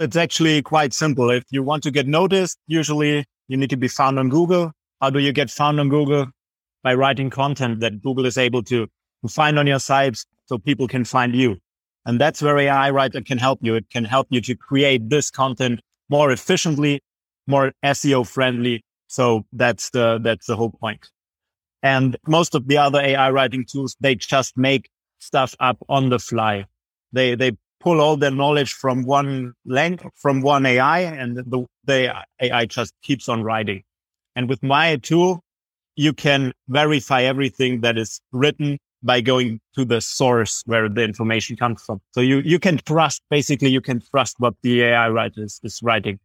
It's actually quite simple. If you want to get noticed, usually you need to be found on Google. How do you get found on Google? By writing content that Google is able to, find on your sites so people can find you. And that's where AI Writer can help you. It can help you to create this content more efficiently, more SEO friendly. So that's the, that's the whole point. And most of the other AI writing tools, they just make stuff up on the fly. They, they pull all their knowledge from one length, from one AI and the, the AI just keeps on writing. And with my tool, you can verify everything that is written by going to the source where the information comes from. So you, you can trust, basically, you can trust what the AI writer is, is writing.